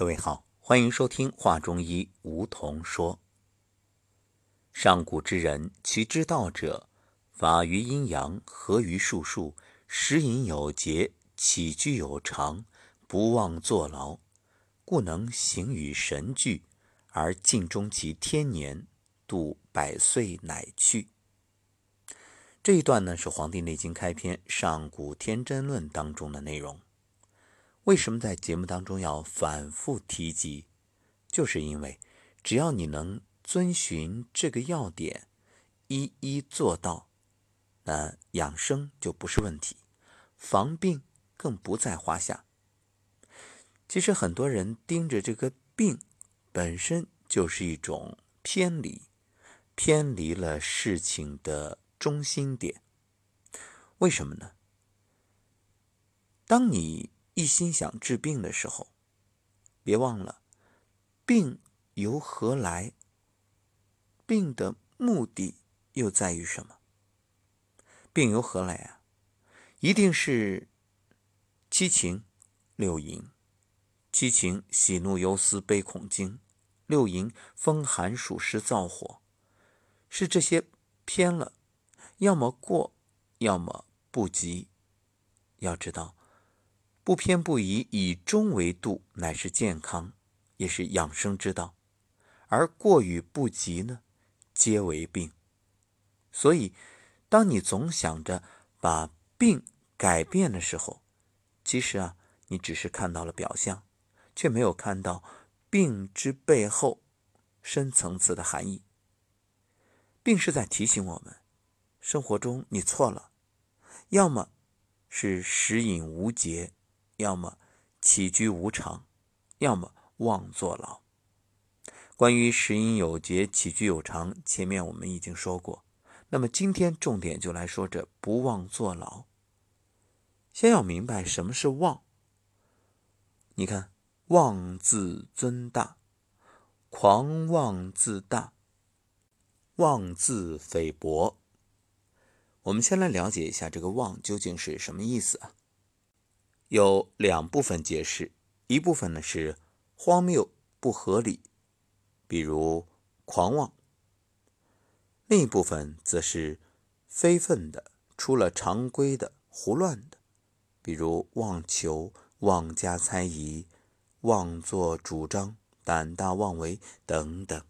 各位好，欢迎收听《话中医》，梧桐说。上古之人，其之道者，法于阴阳，合于术数，食饮有节，起居有常，不忘坐劳，故能行于神俱，而尽终其天年，度百岁乃去。这一段呢，是《黄帝内经》开篇《上古天真论》当中的内容。为什么在节目当中要反复提及？就是因为只要你能遵循这个要点，一一做到，那养生就不是问题，防病更不在话下。其实很多人盯着这个病，本身就是一种偏离，偏离了事情的中心点。为什么呢？当你一心想治病的时候，别忘了，病由何来？病的目的又在于什么？病由何来啊？一定是七情六淫，七情喜怒忧思悲恐惊，六淫风寒暑湿燥火，是这些偏了，要么过，要么不及。要知道。不偏不倚，以中为度，乃是健康，也是养生之道。而过与不及呢，皆为病。所以，当你总想着把病改变的时候，其实啊，你只是看到了表象，却没有看到病之背后深层次的含义。病是在提醒我们，生活中你错了，要么是食饮无节。要么起居无常，要么妄坐牢。关于食饮有节、起居有常，前面我们已经说过。那么今天重点就来说这不妄坐牢。先要明白什么是妄。你看，妄自尊大，狂妄自大，妄自菲薄。我们先来了解一下这个妄究竟是什么意思啊？有两部分解释，一部分呢是荒谬不合理，比如狂妄；另一部分则是非分的、出了常规的、胡乱的，比如妄求、妄加猜疑、妄作主张、胆大妄为等等。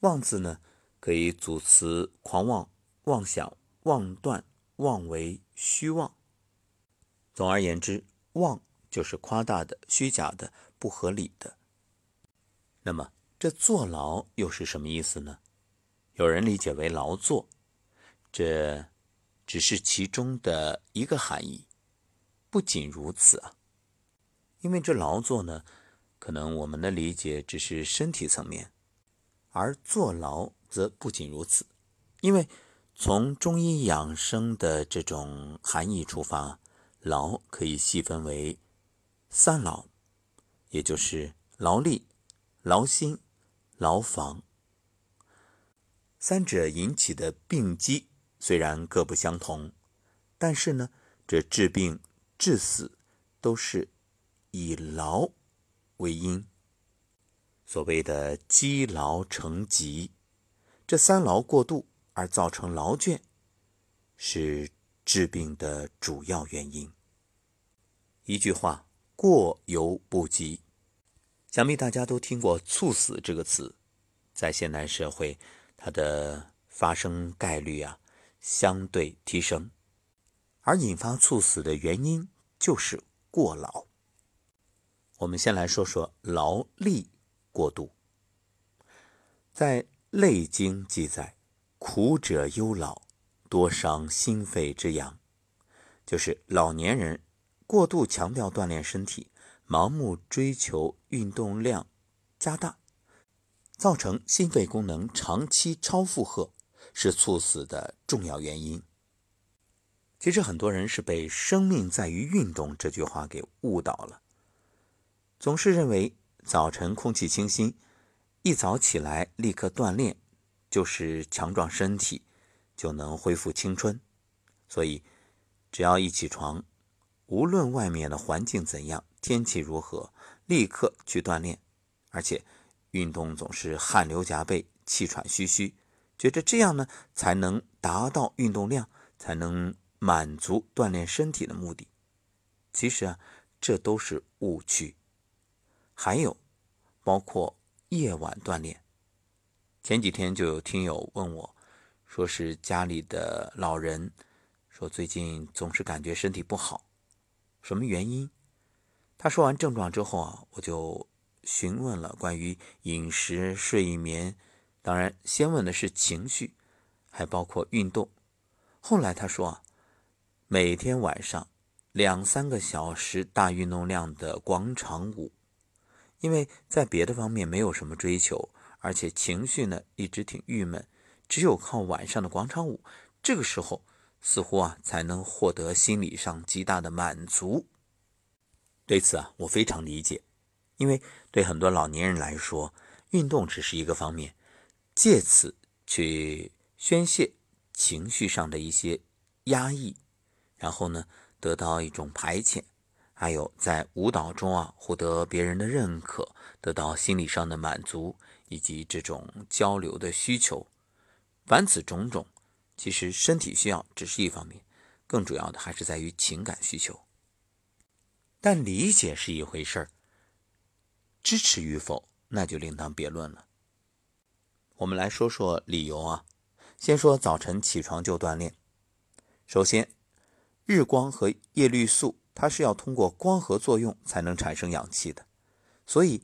妄字呢，可以组词狂妄、妄想、妄断、妄为、虚妄。总而言之，妄就是夸大的、虚假的、不合理的。那么，这坐牢又是什么意思呢？有人理解为劳作，这只是其中的一个含义。不仅如此啊，因为这劳作呢，可能我们的理解只是身体层面，而坐牢则不仅如此。因为从中医养生的这种含义出发。劳可以细分为三劳，也就是劳力、劳心、劳房。三者引起的病机虽然各不相同，但是呢，这治病致死都是以劳为因。所谓的积劳成疾，这三劳过度而造成劳倦，是。治病的主要原因。一句话，过犹不及。想必大家都听过“猝死”这个词，在现代社会，它的发生概率啊相对提升，而引发猝死的原因就是过劳。我们先来说说劳力过度。在《内经》记载：“苦者忧劳。”多伤心肺之阳，就是老年人过度强调锻炼身体，盲目追求运动量加大，造成心肺功能长期超负荷，是猝死的重要原因。其实很多人是被“生命在于运动”这句话给误导了，总是认为早晨空气清新，一早起来立刻锻炼就是强壮身体。就能恢复青春，所以只要一起床，无论外面的环境怎样，天气如何，立刻去锻炼，而且运动总是汗流浃背、气喘吁吁，觉着这样呢才能达到运动量，才能满足锻炼身体的目的。其实啊，这都是误区。还有，包括夜晚锻炼。前几天就有听友问我，说是家里的老人，说最近总是感觉身体不好，什么原因？他说完症状之后啊，我就询问了关于饮食、睡眠，当然先问的是情绪，还包括运动。后来他说啊，每天晚上两三个小时大运动量的广场舞，因为在别的方面没有什么追求，而且情绪呢一直挺郁闷，只有靠晚上的广场舞，这个时候似乎啊才能获得心理上极大的满足。对此啊，我非常理解，因为对很多老年人来说，运动只是一个方面，借此去宣泄情绪上的一些压抑，然后呢，得到一种排遣，还有在舞蹈中啊，获得别人的认可，得到心理上的满足，以及这种交流的需求。凡此种种，其实身体需要只是一方面，更主要的还是在于情感需求。但理解是一回事儿，支持与否那就另当别论了。我们来说说理由啊，先说早晨起床就锻炼。首先，日光和叶绿素它是要通过光合作用才能产生氧气的，所以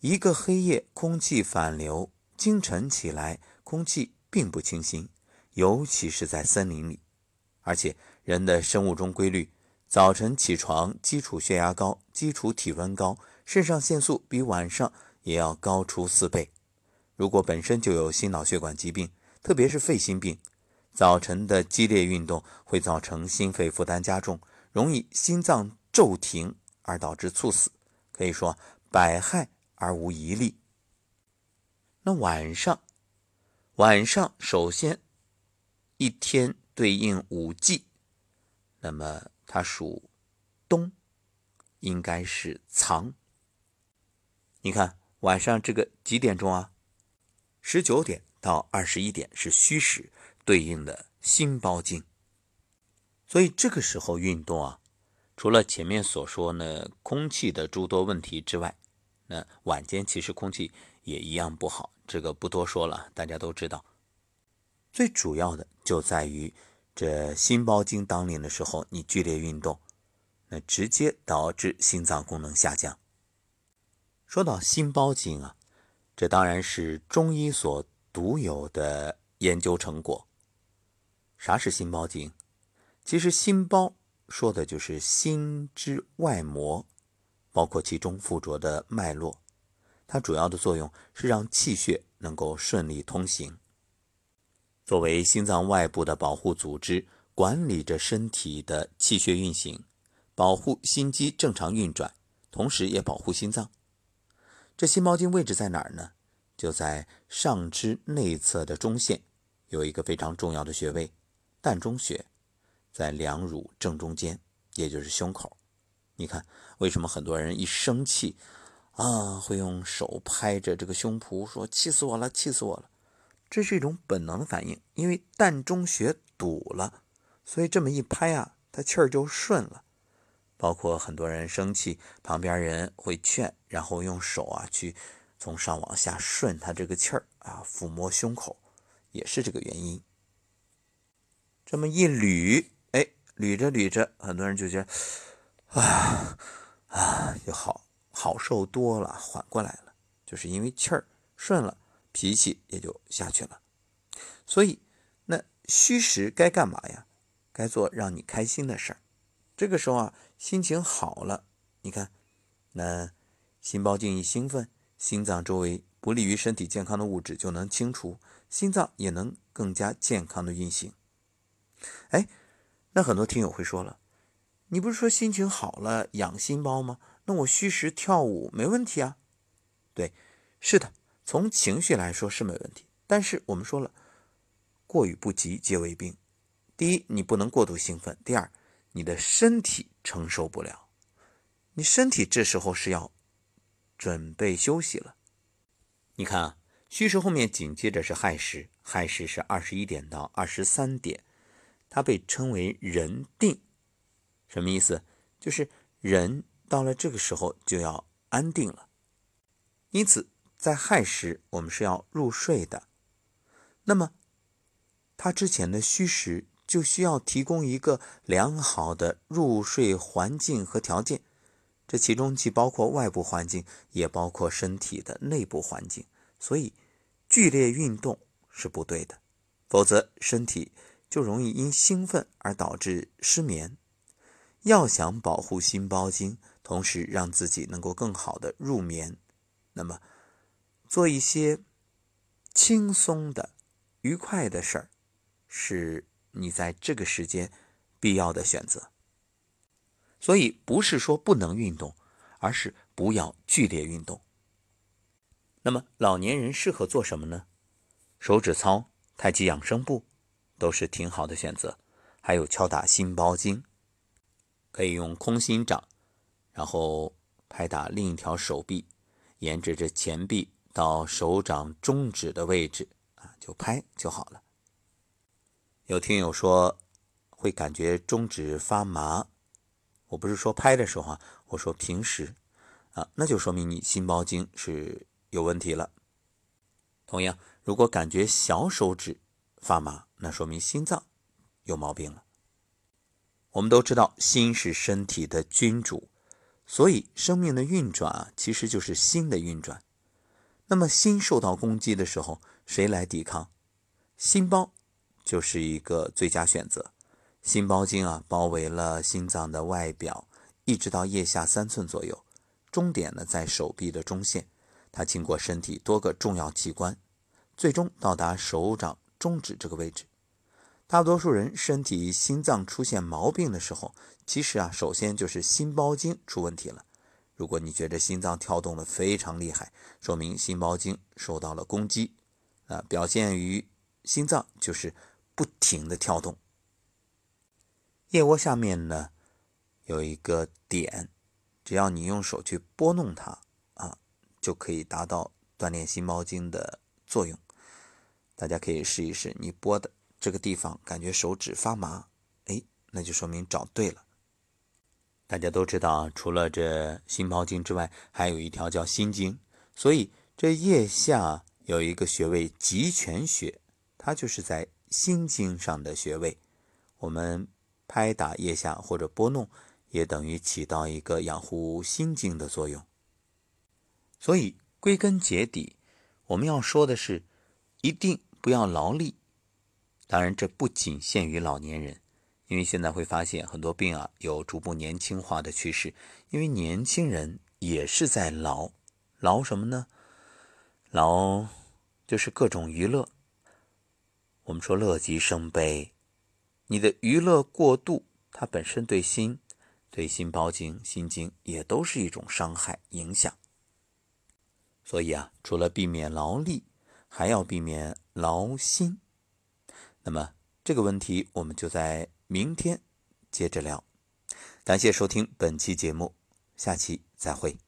一个黑夜空气反流，清晨起来空气并不清新，尤其是在森林里，而且人的生物钟规律。早晨起床，基础血压高，基础体温高，肾上腺素比晚上也要高出四倍。如果本身就有心脑血管疾病，特别是肺心病，早晨的激烈运动会造成心肺负担加重，容易心脏骤停而导致猝死。可以说百害而无一利。那晚上，晚上首先一天对应五季，那么。它属冬，应该是藏。你看晚上这个几点钟啊？十九点到二十一点是虚时，对应的心包经。所以这个时候运动啊，除了前面所说呢空气的诸多问题之外，那晚间其实空气也一样不好，这个不多说了，大家都知道。最主要的就在于。这心包经当令的时候，你剧烈运动，那直接导致心脏功能下降。说到心包经啊，这当然是中医所独有的研究成果。啥是心包经？其实心包说的就是心之外膜，包括其中附着的脉络，它主要的作用是让气血能够顺利通行。作为心脏外部的保护组织，管理着身体的气血运行，保护心肌正常运转，同时也保护心脏。这心包经位置在哪儿呢？就在上肢内侧的中线，有一个非常重要的穴位——膻中穴，在两乳正中间，也就是胸口。你看，为什么很多人一生气啊，会用手拍着这个胸脯，说“气死我了，气死我了”？这是一种本能的反应，因为膻中穴堵了，所以这么一拍啊，他气儿就顺了。包括很多人生气，旁边人会劝，然后用手啊去从上往下顺他这个气儿啊，抚摸胸口，也是这个原因。这么一捋，哎，捋着捋着，很多人就觉得 啊啊，就好好受多了，缓过来了，就是因为气儿顺了。脾气也就下去了，所以那虚实该干嘛呀？该做让你开心的事儿。这个时候啊，心情好了，你看，那心包经一兴奋，心脏周围不利于身体健康的物质就能清除，心脏也能更加健康的运行。哎，那很多听友会说了，你不是说心情好了养心包吗？那我虚实跳舞没问题啊？对，是的。从情绪来说是没问题，但是我们说了，过与不及皆为病。第一，你不能过度兴奋；第二，你的身体承受不了。你身体这时候是要准备休息了。你看啊，虚时后面紧接着是亥时，亥时是二十一点到二十三点，它被称为人定，什么意思？就是人到了这个时候就要安定了。因此，在亥时我们是要入睡的。那么，它之前的戌时就需要提供一个良好的入睡环境和条件。这其中既包括外部环境，也包括身体的内部环境，所以剧烈运动是不对的，否则身体就容易因兴奋而导致失眠。要想保护心包经，同时让自己能够更好的入眠，那么做一些轻松的、愉快的事儿，是你在这个时间必要的选择。所以不是说不能运动，而是不要剧烈运动。那么老年人适合做什么呢？手指操、太极养生步都是挺好的选择。还有敲打心包经，可以用空心掌，然后拍打另一条手臂，沿着这前臂到手掌中指的位置啊，就拍就好了。有听友说会感觉中指发麻。我不是说拍的时候啊，我说平时，啊，那就说明你心包经是有问题了。同样，如果感觉小手指发麻，那说明心脏有毛病了。我们都知道，心是身体的君主，所以生命的运转啊，其实就是心的运转。那么，心受到攻击的时候，谁来抵抗？心包就是一个最佳选择。心包经啊，包围了心脏的外表，一直到腋下三寸左右，终点呢在手臂的中线。它经过身体多个重要器官，最终到达手掌中指这个位置。大多数人身体心脏出现毛病的时候，其实啊，首先就是心包经出问题了。如果你觉得心脏跳动的非常厉害，说明心包经受到了攻击。啊，表现于心脏就是不停的跳动。腋窝下面呢有一个点，只要你用手去拨弄它啊，就可以达到锻炼心包经的作用。大家可以试一试，你拨的这个地方感觉手指发麻，哎，那就说明找对了。大家都知道，除了这心包经之外，还有一条叫心经，所以这腋下有一个穴位极泉穴，它就是在心经上的穴位，我们。拍打腋下或者拨弄，也等于起到一个养护心经的作用。所以归根结底，我们要说的是，一定不要劳力。当然，这不仅限于老年人，因为现在会发现很多病啊有逐步年轻化的趋势。因为年轻人也是在劳，劳什么呢？劳就是各种娱乐。我们说乐极生悲。你的娱乐过度，它本身对心、对心包经、心经也都是一种伤害影响。所以啊，除了避免劳力，还要避免劳心。那么这个问题，我们就在明天接着聊。感谢收听本期节目，下期再会。